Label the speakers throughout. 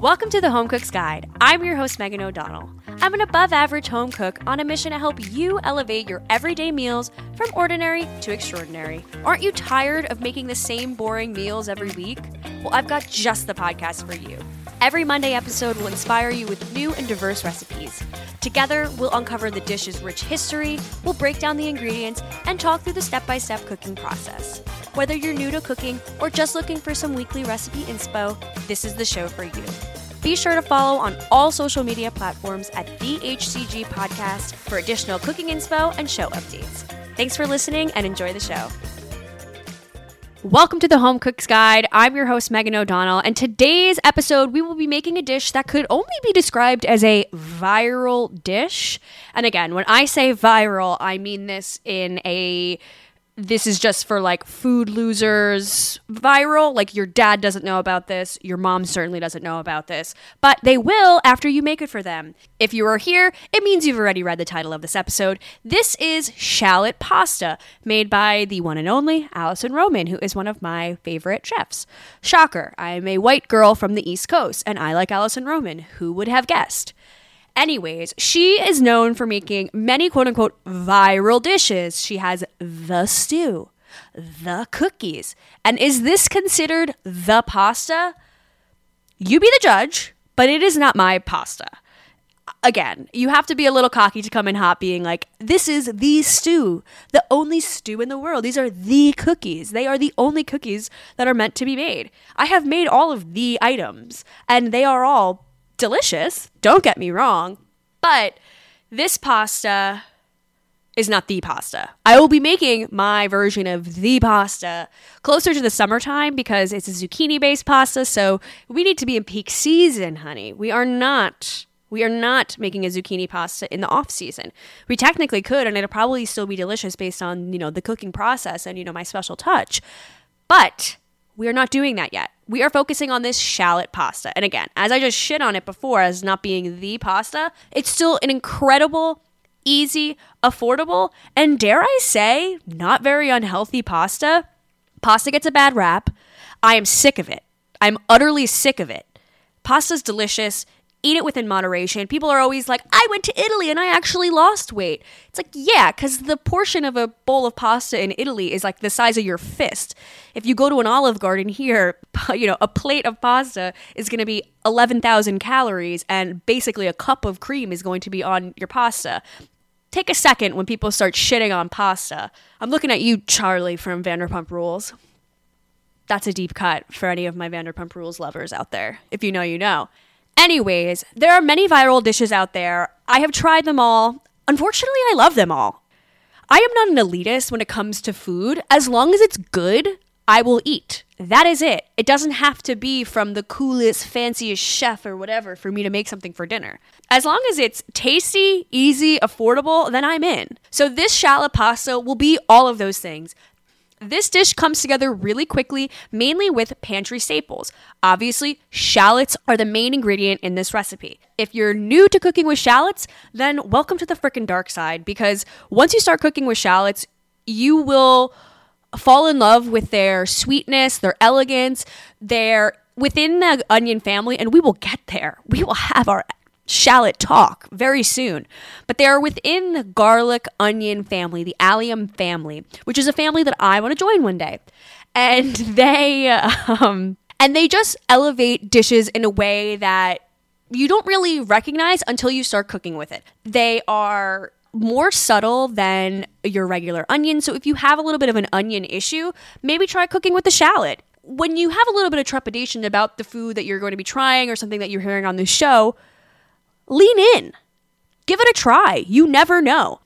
Speaker 1: Welcome to the Home Cook's Guide. I'm your host, Megan O'Donnell. I'm an above average home cook on a mission to help you elevate your everyday meals from ordinary to extraordinary. Aren't you tired of making the same boring meals every week? Well, I've got just the podcast for you. Every Monday episode will inspire you with new and diverse recipes. Together, we'll uncover the dish's rich history, we'll break down the ingredients, and talk through the step by step cooking process. Whether you're new to cooking or just looking for some weekly recipe inspo, this is the show for you. Be sure to follow on all social media platforms at the HCG Podcast for additional cooking inspo and show updates. Thanks for listening and enjoy the show. Welcome to the Home Cook's Guide. I'm your host, Megan O'Donnell, and today's episode, we will be making a dish that could only be described as a viral dish. And again, when I say viral, I mean this in a this is just for like food losers viral. Like your dad doesn't know about this, your mom certainly doesn't know about this, but they will after you make it for them. If you are here, it means you've already read the title of this episode. This is shallot pasta, made by the one and only Alison Roman, who is one of my favorite chefs. Shocker, I'm a white girl from the East Coast, and I like Alison Roman. Who would have guessed? Anyways, she is known for making many quote unquote viral dishes. She has the stew, the cookies. And is this considered the pasta? You be the judge, but it is not my pasta. Again, you have to be a little cocky to come in hot being like, this is the stew, the only stew in the world. These are the cookies. They are the only cookies that are meant to be made. I have made all of the items, and they are all delicious, don't get me wrong, but this pasta is not the pasta. I will be making my version of the pasta closer to the summertime because it's a zucchini based pasta, so we need to be in peak season, honey. We are not we are not making a zucchini pasta in the off season. We technically could and it'll probably still be delicious based on, you know, the cooking process and you know my special touch. But we are not doing that yet. We are focusing on this shallot pasta. And again, as I just shit on it before as not being the pasta, it's still an incredible, easy, affordable, and dare I say, not very unhealthy pasta. Pasta gets a bad rap. I am sick of it. I'm utterly sick of it. Pasta's delicious eat it within moderation. People are always like, I went to Italy and I actually lost weight. It's like, yeah, because the portion of a bowl of pasta in Italy is like the size of your fist. If you go to an Olive Garden here, you know, a plate of pasta is going to be 11,000 calories and basically a cup of cream is going to be on your pasta. Take a second when people start shitting on pasta. I'm looking at you, Charlie from Vanderpump Rules. That's a deep cut for any of my Vanderpump Rules lovers out there. If you know, you know. Anyways, there are many viral dishes out there. I have tried them all. Unfortunately, I love them all. I am not an elitist when it comes to food. As long as it's good, I will eat. That is it. It doesn't have to be from the coolest, fanciest chef or whatever for me to make something for dinner. As long as it's tasty, easy, affordable, then I'm in. So this shallot pasta will be all of those things. This dish comes together really quickly, mainly with pantry staples. Obviously, shallots are the main ingredient in this recipe. If you're new to cooking with shallots, then welcome to the frickin' dark side because once you start cooking with shallots, you will fall in love with their sweetness, their elegance, their within the onion family, and we will get there. We will have our shallot talk very soon. But they are within the garlic onion family, the allium family, which is a family that I want to join one day. And they um, and they just elevate dishes in a way that you don't really recognize until you start cooking with it. They are more subtle than your regular onion. So if you have a little bit of an onion issue, maybe try cooking with the shallot. When you have a little bit of trepidation about the food that you're going to be trying or something that you're hearing on the show, lean in. Give it a try. You never know.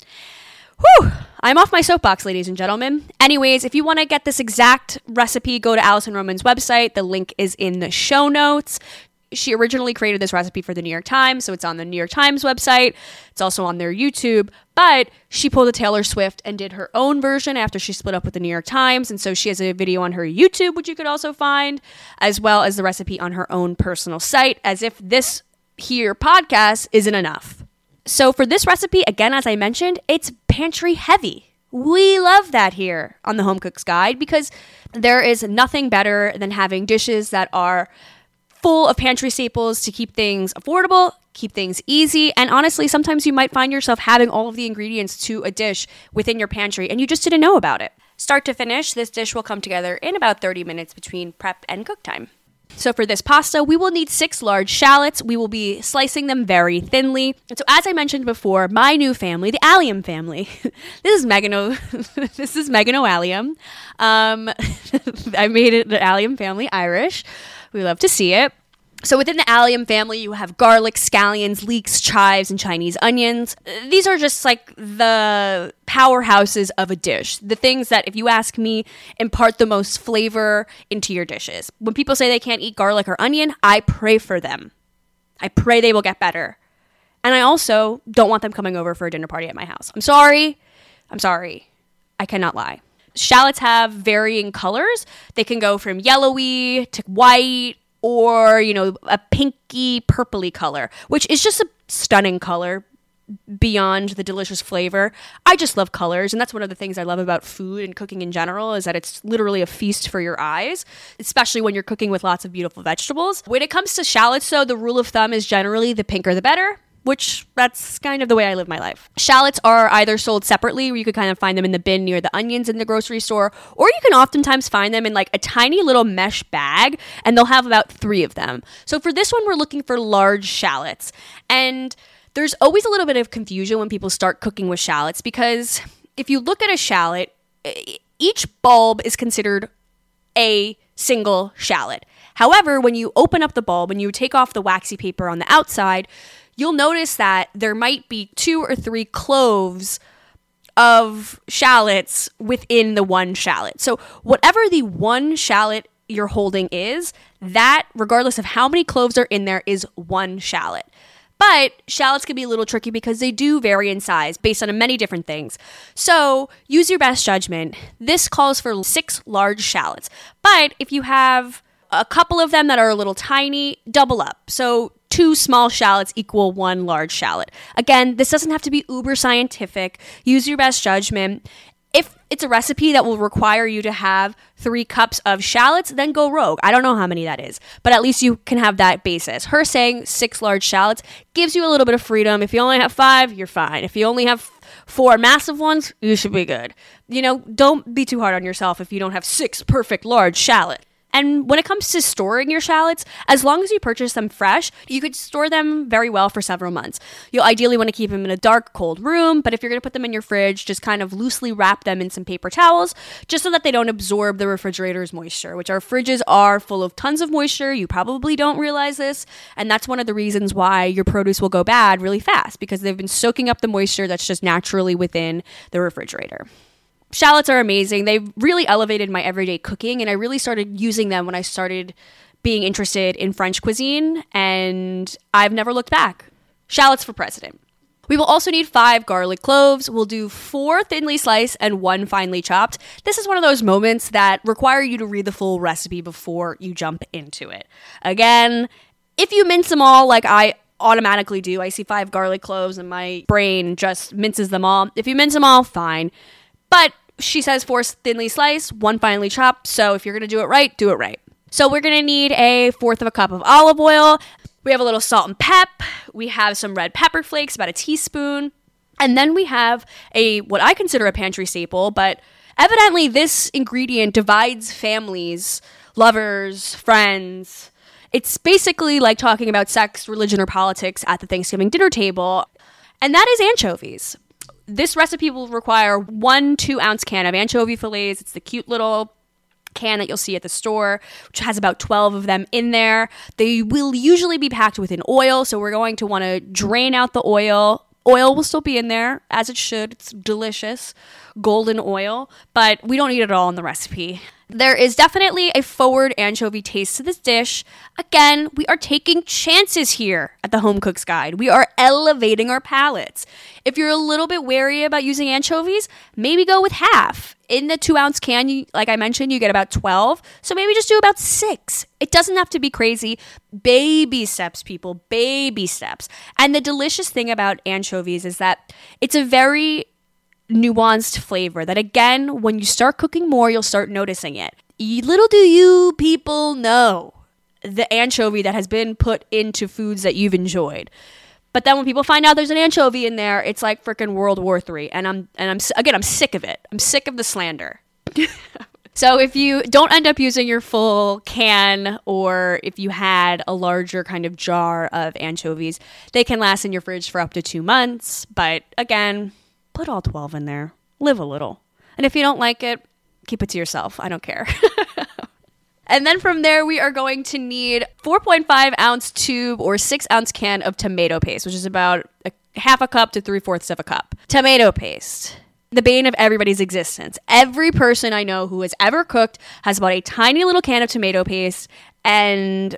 Speaker 1: Whew. I'm off my soapbox, ladies and gentlemen. Anyways, if you want to get this exact recipe, go to Alison Roman's website. The link is in the show notes. She originally created this recipe for the New York Times, so it's on the New York Times website. It's also on their YouTube, but she pulled a Taylor Swift and did her own version after she split up with the New York Times. And so she has a video on her YouTube, which you could also find, as well as the recipe on her own personal site, as if this here podcast isn't enough. So for this recipe, again, as I mentioned, it's pantry heavy. We love that here on the Home Cook's Guide because there is nothing better than having dishes that are full of pantry staples to keep things affordable, keep things easy, and honestly, sometimes you might find yourself having all of the ingredients to a dish within your pantry and you just didn't know about it. Start to finish, this dish will come together in about 30 minutes between prep and cook time. So for this pasta, we will need six large shallots. We will be slicing them very thinly. And so as I mentioned before, my new family, the Allium family, this is Megan this is Megan O'Allium. Um, I made it the Allium family Irish. We love to see it. So within the allium family, you have garlic, scallions, leeks, chives, and Chinese onions. These are just like the powerhouses of a dish. The things that, if you ask me, impart the most flavor into your dishes. When people say they can't eat garlic or onion, I pray for them. I pray they will get better. And I also don't want them coming over for a dinner party at my house. I'm sorry. I'm sorry. I cannot lie. Shallots have varying colors. They can go from yellowy to white or, you know, a pinky purpley color, which is just a stunning color beyond the delicious flavor. I just love colors, and that's one of the things I love about food and cooking in general is that it's literally a feast for your eyes, especially when you're cooking with lots of beautiful vegetables. When it comes to shallots though, the rule of thumb is generally the pinker the better which that's kind of the way I live my life. Shallots are either sold separately, where you could kind of find them in the bin near the onions in the grocery store, or you can oftentimes find them in like a tiny little mesh bag, and they'll have about three of them. So for this one, we're looking for large shallots. And there's always a little bit of confusion when people start cooking with shallots because if you look at a shallot, each bulb is considered a single shallot. However, when you open up the bulb and you take off the waxy paper on the outside, you'll notice that there might be two or three cloves of shallots within the one shallot. So, whatever the one shallot you're holding is, that, regardless of how many cloves are in there, is one shallot. But shallots can be a little tricky because they do vary in size based on many different things. So use your best judgment. This calls for six large shallots. But if you have a couple of them that are a little tiny, double up. So two small shallots equal one large shallot. Again, this doesn't have to be uber scientific. Use your best judgment. If it's a recipe that will require you to have three cups of shallots, then go rogue. I don't know how many that is, but at least you can have that basis. Her saying six large shallots gives you a little bit of freedom. If you only have five, you're fine. If you only have four massive ones, you should be good. You know, don't be too hard on yourself if you don't have six perfect large shallots. And when it comes to storing your shallots, as long as you purchase them fresh, you could store them very well for several months. You'll ideally want to keep them in a dark, cold room, but if you're going to put them in your fridge, just kind of loosely wrap them in some paper towels just so that they don't absorb the refrigerator's moisture, which our fridges are full of tons of moisture. You probably don't realize this, and that's one of the reasons why your produce will go bad really fast because they've been soaking up the moisture that's just naturally within the refrigerator shallots are amazing. They really elevated my everyday cooking, and I really started using them when I started being interested in French cuisine, and I've never looked back. Shallots for president. We will also need five garlic cloves. We'll do four thinly sliced and one finely chopped. This is one of those moments that require you to read the full recipe before you jump into it. Again, if you mince them all like I automatically do, I see five garlic cloves and my brain just minces them all. If you mince them all, fine. But she says four thinly sliced, one finely chopped. So if you're going to do it right, do it right. So we're going to need a fourth of a cup of olive oil. We have a little salt and pep. We have some red pepper flakes, about a teaspoon. And then we have a what I consider a pantry staple, but evidently this ingredient divides families, lovers, friends. It's basically like talking about sex, religion, or politics at the Thanksgiving dinner table. And that is anchovies this recipe will require one two ounce can of anchovy fillets. It's the cute little can that you'll see at the store, which has about 12 of them in there. They will usually be packed within oil, so we're going to want to drain out the oil. Oil will still be in there, as it should. It's delicious, golden oil, but we don't need it all in the recipe. There is definitely a forward anchovy taste to this dish. Again, we are taking chances here at the Home Cook's Guide. We are elevating our palates. If you're a little bit wary about using anchovies, maybe go with half. In the two ounce can, like I mentioned, you get about 12. So maybe just do about six. It doesn't have to be crazy. Baby steps, people, baby steps. And the delicious thing about anchovies is that it's a very nuanced flavor that, again, when you start cooking more, you'll start noticing it. Little do you people know the anchovy that has been put into foods that you've enjoyed. But then when people find out there's an anchovy in there, it's like freaking World War Three, and I'm and I'm again I'm sick of it. I'm sick of the slander. so if you don't end up using your full can, or if you had a larger kind of jar of anchovies, they can last in your fridge for up to two months. But again, put all twelve in there. Live a little, and if you don't like it, keep it to yourself. I don't care. And then from there, we are going to need 4.5 ounce tube or 6 ounce can of tomato paste, which is about a half a cup to three fourths of a cup. Tomato paste. The bane of everybody's existence. Every person I know who has ever cooked has bought a tiny little can of tomato paste and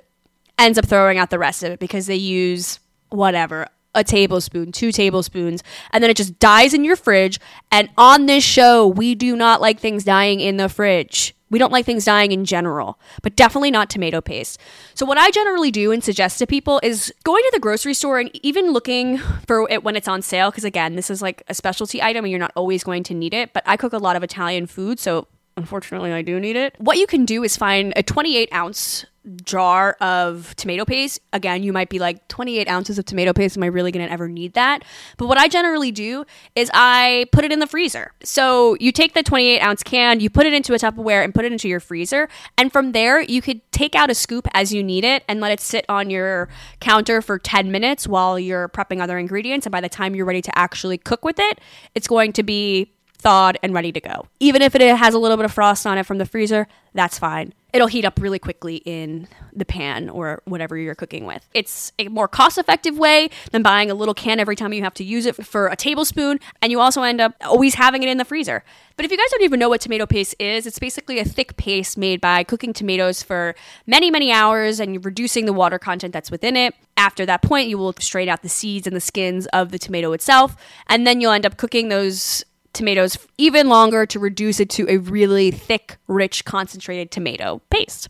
Speaker 1: ends up throwing out the rest of it because they use whatever a tablespoon, two tablespoons, and then it just dies in your fridge. And on this show, we do not like things dying in the fridge. We don't like things dying in general, but definitely not tomato paste. So, what I generally do and suggest to people is going to the grocery store and even looking for it when it's on sale. Because, again, this is like a specialty item and you're not always going to need it. But I cook a lot of Italian food, so unfortunately, I do need it. What you can do is find a 28 ounce jar of tomato paste. Again, you might be like 28 ounces of tomato paste. Am I really to ever need that? But what I generally do is I put it in the freezer. So you take the 28 ounce can, you put it into a Tupperware and put it into your freezer. And from there, you could take out a scoop as you need it and let it sit on your counter for 10 minutes while you're prepping other ingredients. And by the time you're ready to actually cook with it, it's going to be thawed and ready to go. Even if it has a little bit of frost on it from the freezer, that's fine it'll heat up really quickly in the pan or whatever you're cooking with. It's a more cost effective way than buying a little can every time you have to use it for a tablespoon, and you also end up always having it in the freezer. But if you guys don't even know what tomato paste is, it's basically a thick paste made by cooking tomatoes for many, many hours and reducing the water content that's within it. After that point, you will strain out the seeds and the skins of the tomato itself, and then you'll end up cooking those tomatoes even longer to reduce it to a really thick, rich, concentrated tomato paste.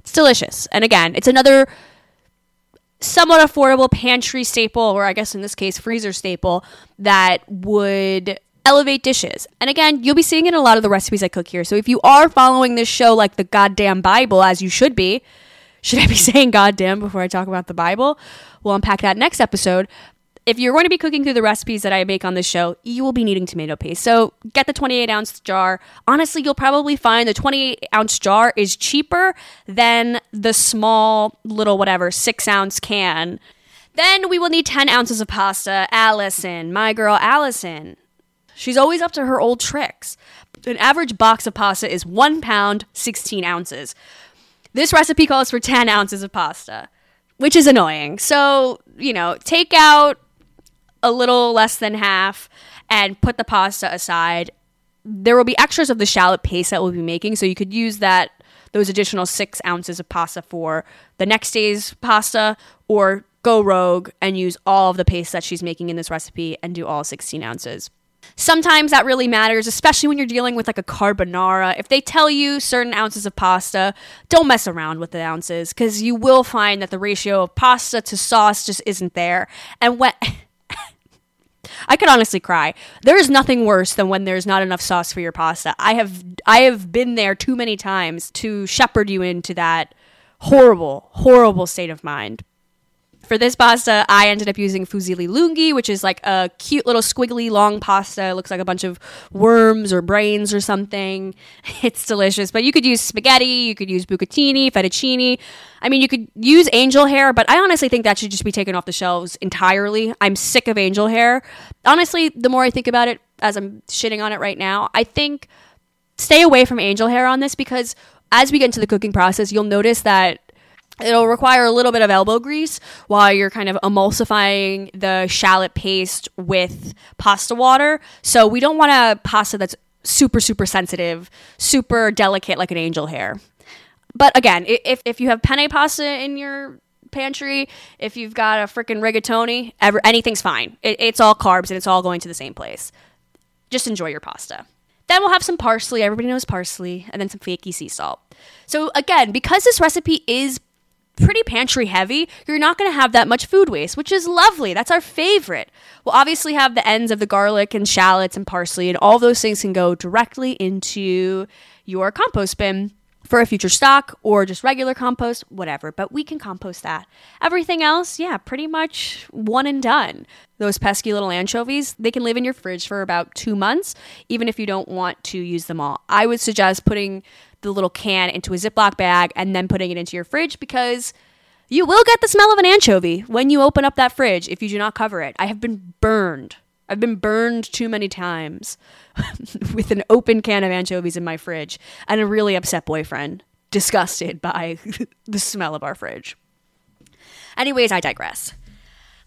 Speaker 1: It's delicious. And again, it's another somewhat affordable pantry staple, or I guess in this case, freezer staple, that would elevate dishes. And again, you'll be seeing it in a lot of the recipes I cook here. So if you are following this show like the goddamn Bible, as you should be, should I be saying goddamn before I talk about the Bible? We'll unpack that next episode if you're going to be cooking through the recipes that I make on this show, you will be needing tomato paste. So get the 28 ounce jar. Honestly, you'll probably find the 28 ounce jar is cheaper than the small little whatever six ounce can. Then we will need 10 ounces of pasta. Alison, my girl Alison. She's always up to her old tricks. An average box of pasta is one pound, 16 ounces. This recipe calls for 10 ounces of pasta, which is annoying. So, you know, take out a little less than half and put the pasta aside. There will be extras of the shallot paste that we'll be making, so you could use that those additional six ounces of pasta for the next day's pasta, or go rogue and use all of the paste that she's making in this recipe and do all 16 ounces. Sometimes that really matters, especially when you're dealing with like a carbonara. If they tell you certain ounces of pasta, don't mess around with the ounces because you will find that the ratio of pasta to sauce just isn't there. And when I could honestly cry. There is nothing worse than when there's not enough sauce for your pasta. I have I have been there too many times to shepherd you into that horrible, horrible state of mind. For this pasta, I ended up using fusilli lunghi, which is like a cute little squiggly long pasta. It looks like a bunch of worms or brains or something. It's delicious. But you could use spaghetti, you could use bucatini, fettuccine. I mean, you could use angel hair, but I honestly think that should just be taken off the shelves entirely. I'm sick of angel hair. Honestly, the more I think about it, as I'm shitting on it right now, I think stay away from angel hair on this because as we get into the cooking process, you'll notice that It'll require a little bit of elbow grease while you're kind of emulsifying the shallot paste with pasta water. So we don't want a pasta that's super, super sensitive, super delicate like an angel hair. But again, if, if you have penne pasta in your pantry, if you've got a freaking rigatoni, ever, anything's fine. It, it's all carbs and it's all going to the same place. Just enjoy your pasta. Then we'll have some parsley. Everybody knows parsley. And then some flaky sea salt. So again, because this recipe is pretty pantry heavy, you're not going to have that much food waste, which is lovely. That's our favorite. We'll obviously have the ends of the garlic and shallots and parsley, and all those things can go directly into your compost bin. For a future stock or just regular compost, whatever. But we can compost that. Everything else, yeah, pretty much one and done. Those pesky little anchovies, they can live in your fridge for about two months, even if you don't want to use them all. I would suggest putting the little can into a Ziploc bag and then putting it into your fridge because you will get the smell of an anchovy when you open up that fridge if you do not cover it. I have been burned. I've been burned too many times with an open can of anchovies in my fridge and a really upset boyfriend, disgusted by the smell of our fridge. Anyways, I digress.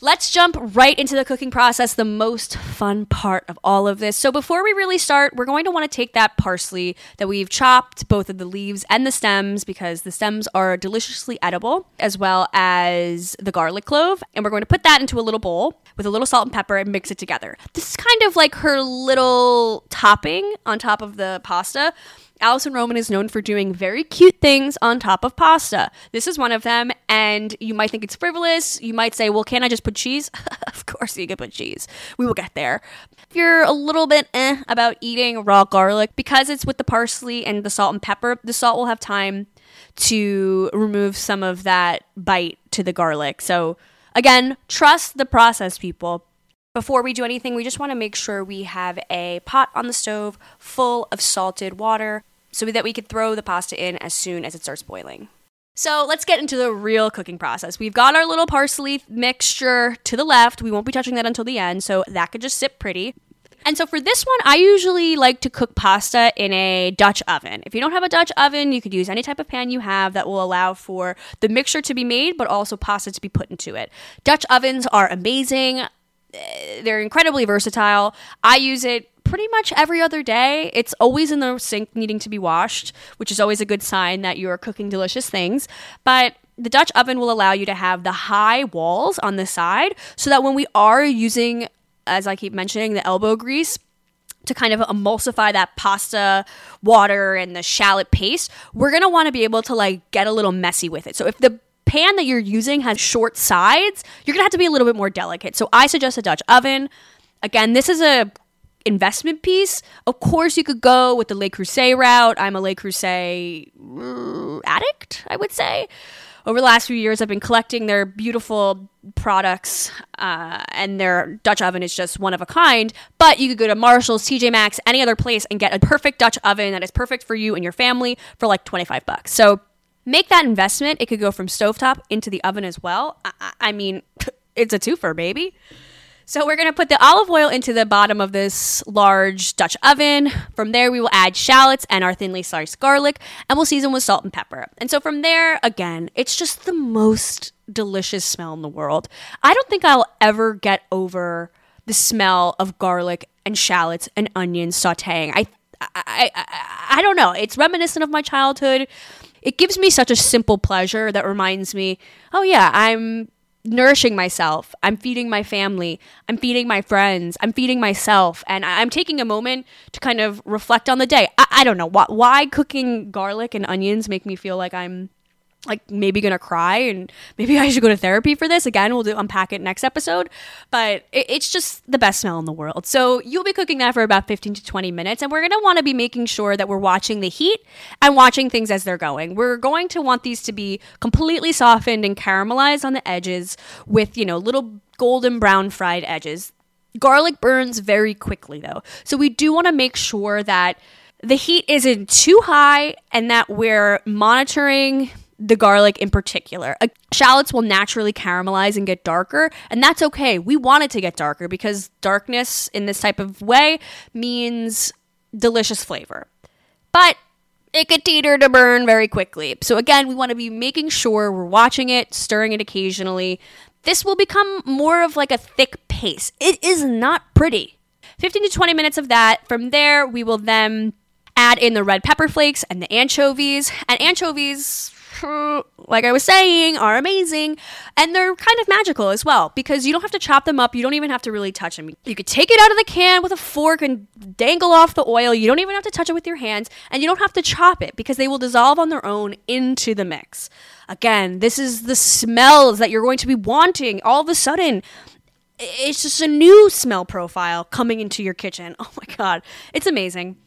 Speaker 1: Let's jump right into the cooking process, the most fun part of all of this. So, before we really start, we're going to want to take that parsley that we've chopped, both of the leaves and the stems, because the stems are deliciously edible, as well as the garlic clove. And we're going to put that into a little bowl with a little salt and pepper and mix it together. This is kind of like her little topping on top of the pasta. Alison Roman is known for doing very cute things on top of pasta. This is one of them, and you might think it's frivolous. You might say, well, can't I just put cheese? of course you can put cheese. We will get there. If you're a little bit eh about eating raw garlic, because it's with the parsley and the salt and pepper, the salt will have time to remove some of that bite to the garlic. So, again, trust the process, people. Before we do anything, we just want to make sure we have a pot on the stove full of salted water so that we could throw the pasta in as soon as it starts boiling. So let's get into the real cooking process. We've got our little parsley mixture to the left. We won't be touching that until the end, so that could just sit pretty. And so for this one, I usually like to cook pasta in a Dutch oven. If you don't have a Dutch oven, you could use any type of pan you have that will allow for the mixture to be made, but also pasta to be put into it. Dutch ovens are amazing they're incredibly versatile. I use it pretty much every other day. It's always in the sink needing to be washed, which is always a good sign that you're cooking delicious things. But the Dutch oven will allow you to have the high walls on the side so that when we are using, as I keep mentioning, the elbow grease, to kind of emulsify that pasta water and the shallot paste, we're gonna wanna be able to like get a little messy with it. So if the pan that you're using has short sides, you're gonna have to be a little bit more delicate. So I suggest a Dutch oven. Again, this is a investment piece. Of course, you could go with the Le Creuset route. I'm a Le Creuset uh, addict, I would say. Over the last few years, I've been collecting their beautiful products, uh, and their Dutch oven is just one of a kind. But you could go to Marshall's, TJ Maxx, any other place, and get a perfect Dutch oven that is perfect for you and your family for like 25 bucks. So make that investment. It could go from stovetop into the oven as well. I, I mean, it's a twofer, baby. So we're going to put the olive oil into the bottom of this large Dutch oven. From there, we will add shallots and our thinly sliced garlic, and we'll season with salt and pepper. And so from there, again, it's just the most delicious smell in the world. I don't think I'll ever get over the smell of garlic and shallots and onions sautéing. I, I, I, I don't know. It's reminiscent of my childhood it gives me such a simple pleasure that reminds me, oh yeah, I'm nourishing myself. I'm feeding my family. I'm feeding my friends. I'm feeding myself. And I'm taking a moment to kind of reflect on the day. I, I don't know why, why cooking garlic and onions make me feel like I'm like maybe gonna cry and maybe I should go to therapy for this. Again, we'll do unpack it next episode. But it, it's just the best smell in the world. So you'll be cooking that for about 15 to 20 minutes, and we're gonna want to be making sure that we're watching the heat and watching things as they're going. We're going to want these to be completely softened and caramelized on the edges with, you know, little golden brown fried edges. Garlic burns very quickly though. So we do want to make sure that the heat isn't too high and that we're monitoring the garlic in particular. Uh, shallots will naturally caramelize and get darker, and that's okay. We want it to get darker because darkness in this type of way means delicious flavor. But it could teeter to burn very quickly. So, again, we want to be making sure we're watching it, stirring it occasionally. This will become more of like a thick paste. It is not pretty. 15 to 20 minutes of that. From there, we will then add in the red pepper flakes and the anchovies. And anchovies, like I was saying, are amazing. And they're kind of magical as well because you don't have to chop them up. You don't even have to really touch them. You could take it out of the can with a fork and dangle off the oil. You don't even have to touch it with your hands. And you don't have to chop it because they will dissolve on their own into the mix. Again, this is the smells that you're going to be wanting all of a sudden it's just a new smell profile coming into your kitchen. Oh my god, it's amazing.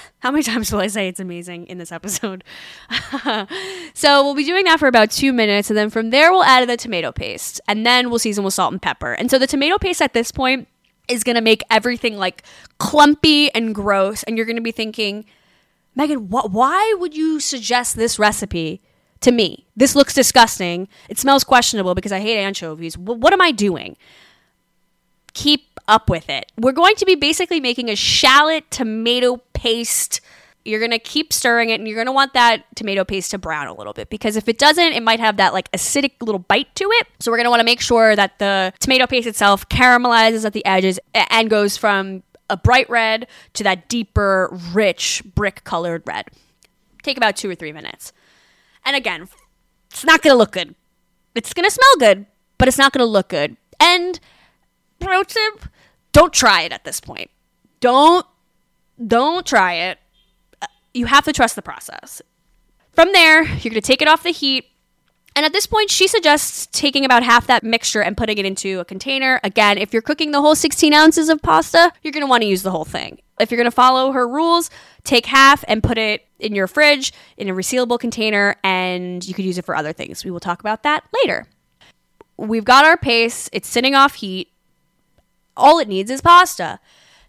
Speaker 1: How many times will I say it's amazing in this episode? so we'll be doing that for about two minutes, and then from there we'll add the tomato paste, and then we'll season with salt and pepper. And so the tomato paste at this point is gonna make everything like clumpy and gross, and you're gonna be thinking, Megan, wh- why would you suggest this recipe to me? This looks disgusting. It smells questionable because I hate anchovies. W- what am I doing? Keep up with it. We're going to be basically making a shallot tomato paste. You're going to keep stirring it and you're going to want that tomato paste to brown a little bit because if it doesn't, it might have that like acidic little bite to it. So we're going to want to make sure that the tomato paste itself caramelizes at the edges and goes from a bright red to that deeper, rich, brick colored red. Take about two or three minutes. And again, it's not going to look good. It's going to smell good, but it's not going to look good. And pro tip, don't try it at this point. Don't don't try it. You have to trust the process. From there, you're going to take it off the heat. And at this point, she suggests taking about half that mixture and putting it into a container. Again, if you're cooking the whole 16 ounces of pasta, you're going to want to use the whole thing. If you're going to follow her rules, take half and put it in your fridge in a resealable container, and you could use it for other things. We will talk about that later. We've got our paste, it's sitting off heat. All it needs is pasta.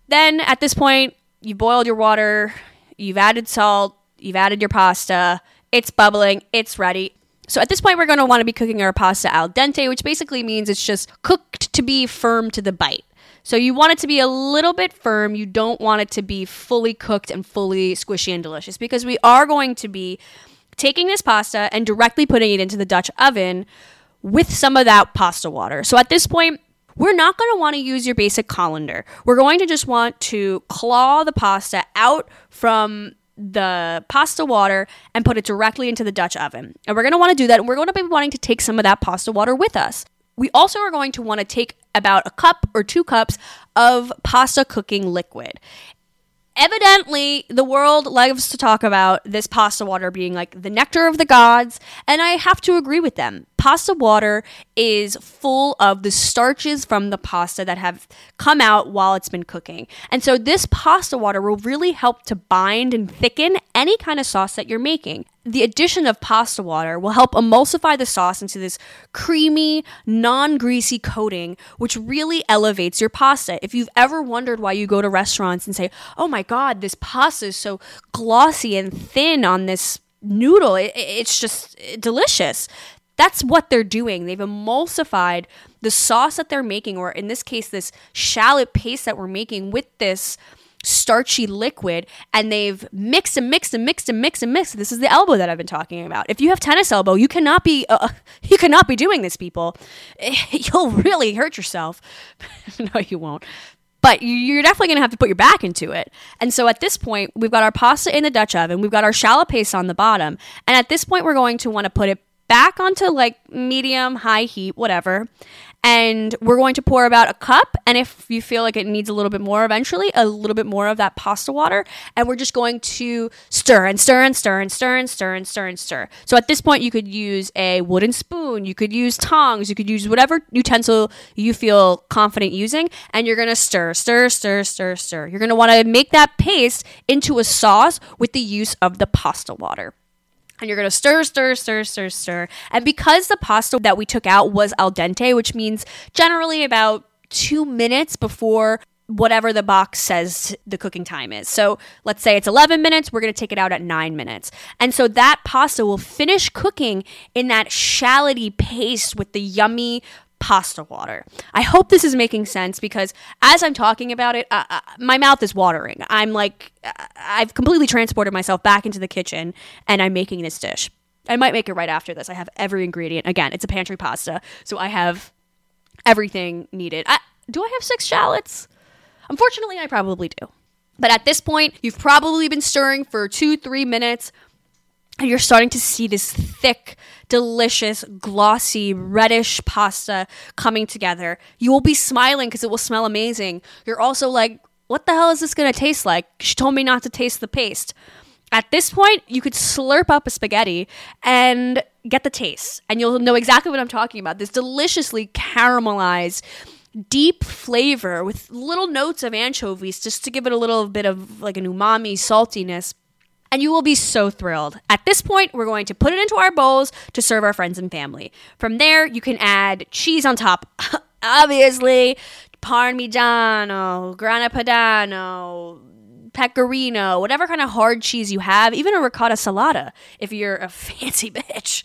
Speaker 1: Then at this point, you've boiled your water, you've added salt, you've added your pasta, it's bubbling, it's ready. So at this point, we're going to want to be cooking our pasta al dente, which basically means it's just cooked to be firm to the bite. So you want it to be a little bit firm. You don't want it to be fully cooked and fully squishy and delicious because we are going to be taking this pasta and directly putting it into the Dutch oven with some of that pasta water. So at this point, we're not going to want to use your basic colander. We're going to just want to claw the pasta out from the pasta water and put it directly into the Dutch oven. And we're going to want to do that. And we're going to be wanting to take some of that pasta water with us. We also are going to want to take about a cup or two cups of pasta cooking liquid. Evidently, the world loves to talk about this pasta water being like the nectar of the gods, and I have to agree with them. Pasta water is full of the starches from the pasta that have come out while it's been cooking. And so, this pasta water will really help to bind and thicken any kind of sauce that you're making the addition of pasta water will help emulsify the sauce into this creamy, non greasy coating, which really elevates your pasta. If you've ever wondered why you go to restaurants and say, oh my God, this pasta is so glossy and thin on this noodle, it, it's just delicious. That's what they're doing. They've emulsified the sauce that they're making, or in this case, this shallot paste that we're making with this starchy liquid and they've mixed and mixed and mixed and mixed and mixed. This is the elbow that I've been talking about. If you have tennis elbow, you cannot be uh, you cannot be doing this, people. You'll really hurt yourself. no, you won't. But you're definitely going to have to put your back into it. And so at this point, we've got our pasta in the Dutch oven. We've got our shallot paste on the bottom. And at this point, we're going to want to put it back onto like medium, high heat, whatever and we're going to pour about a cup and if you feel like it needs a little bit more eventually a little bit more of that pasta water and we're just going to stir and stir and stir and stir and stir and stir and stir. So at this point you could use a wooden spoon you could use tongs you could use whatever utensil you feel confident using and you're going to stir stir stir stir stir. You're going to want to make that paste into a sauce with the use of the pasta water and you're to stir, stir, stir, stir, stir. And because the pasta that we took out was al dente, which means generally about two minutes before whatever the box says the cooking time is. So let's say it's 11 minutes, we're going to take it out at 9 minutes. And so that pasta will finish cooking in that shalloty paste with the yummy pasta water. I hope this is making sense because as I'm talking about it, uh, uh, my mouth is watering. I'm like, uh, I've completely transported myself back into the kitchen and I'm making this dish. I might make it right after this. I have every ingredient. Again, it's a pantry pasta, so I have everything needed. I, do I have six shallots? Unfortunately, I probably do. But at this point, you've probably been stirring for two, three minutes and you're starting to see this thick, delicious, glossy, reddish pasta coming together. You will be smiling because it will smell amazing. You're also like, what the hell is this going to taste like? She told me not to taste the paste. At this point, you could slurp up a spaghetti and get the taste, and you'll know exactly what I'm talking about. This deliciously caramelized, deep flavor with little notes of anchovies just to give it a little bit of like an umami saltiness. And you will be so thrilled. At this point, we're going to put it into our bowls to serve our friends and family. From there, you can add cheese on top. Obviously, Parmigiano, Grana Padano, pecorino, whatever kind of hard cheese you have, even a ricotta salata if you're a fancy bitch.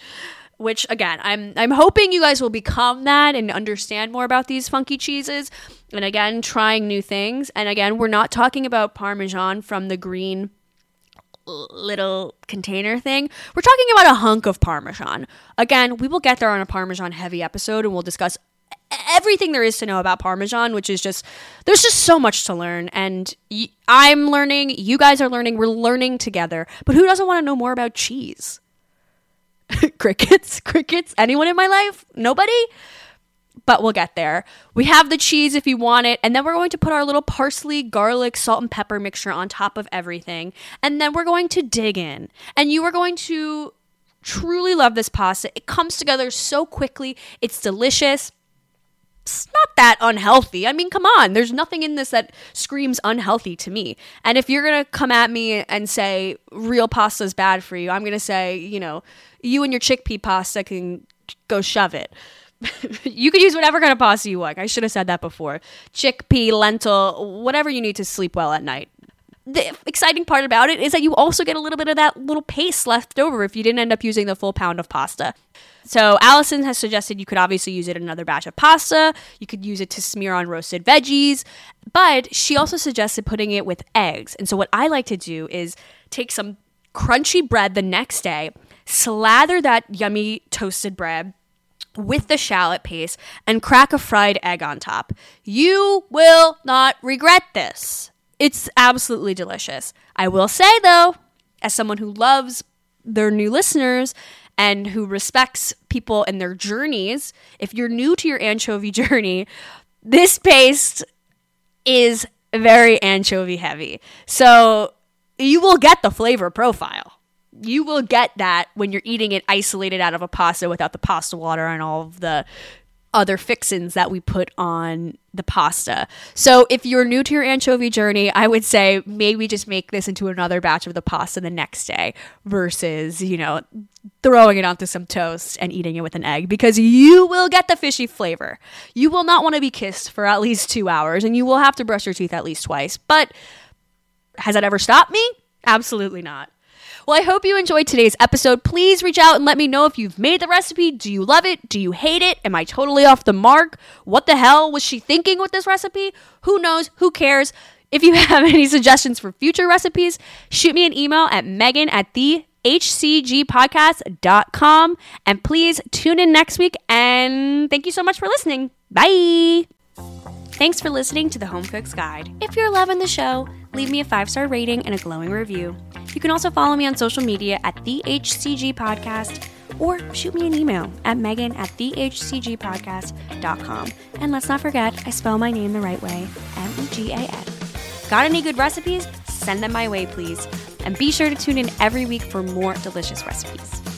Speaker 1: Which again, I'm I'm hoping you guys will become that and understand more about these funky cheeses. And again, trying new things. And again, we're not talking about parmesan from the green little container thing. We're talking about a hunk of parmesan. Again, we will get there on a parmesan heavy episode and we'll discuss everything there is to know about parmesan which is just there's just so much to learn and i'm learning you guys are learning we're learning together. But who doesn't want to know more about cheese? Crickets? Crickets? Anyone in my life? Nobody but we'll get there we have the cheese if you want it and then we're going to put our little parsley garlic salt and pepper mixture on top of everything and then we're going to dig in and you are going to truly love this pasta it comes together so quickly it's delicious it's not that unhealthy. I mean, come on. There's nothing in this that screams unhealthy to me. And if you're going to come at me and say real pasta is bad for you, I'm going to say, you know, you and your chickpea pasta can go shove it. you could use whatever kind of pasta you like. I should have said that before. Chickpea, lentil, whatever you need to sleep well at night the exciting part about it is that you also get a little bit of that little paste left over if you didn't end up using the full pound of pasta. So Alison has suggested you could obviously use it in another batch of pasta. You could use it to smear on roasted veggies, but she also suggested putting it with eggs. And so what I like to do is take some crunchy bread the next day, slather that yummy toasted bread with the shallot paste and crack a fried egg on top. You will not regret this. It's absolutely delicious. I will say though, as someone who loves their new listeners and who respects people and their journeys, if you're new to your anchovy journey, this paste is very anchovy heavy. So you will get the flavor profile. You will get that when you're eating it isolated out of a pasta without the pasta water and all of the other fixins that we put on the pasta. So if you're new to your anchovy journey, I would say maybe just make this into another batch of the pasta the next day versus, you know, throwing it onto some toast and eating it with an egg because you will get the fishy flavor. You will not want to be kissed for at least 2 hours and you will have to brush your teeth at least twice. But has that ever stopped me? Absolutely not. Well, I hope you enjoyed today's episode. Please reach out and let me know if you've made the recipe. Do you love it? Do you hate it? Am I totally off the mark? What the hell was she thinking with this recipe? Who knows? Who cares? If you have any suggestions for future recipes, shoot me an email at megan at the hcgpodcast.com. And please tune in next week. And thank you so much for listening. Bye. Thanks for listening to the Home Cook's Guide. If you're loving the show, leave me a five star rating and a glowing review. You can also follow me on social media at the HCG Podcast or shoot me an email at megan at thehcgpodcast.com. And let's not forget, I spell my name the right way M E G A N. Got any good recipes? Send them my way, please. And be sure to tune in every week for more delicious recipes.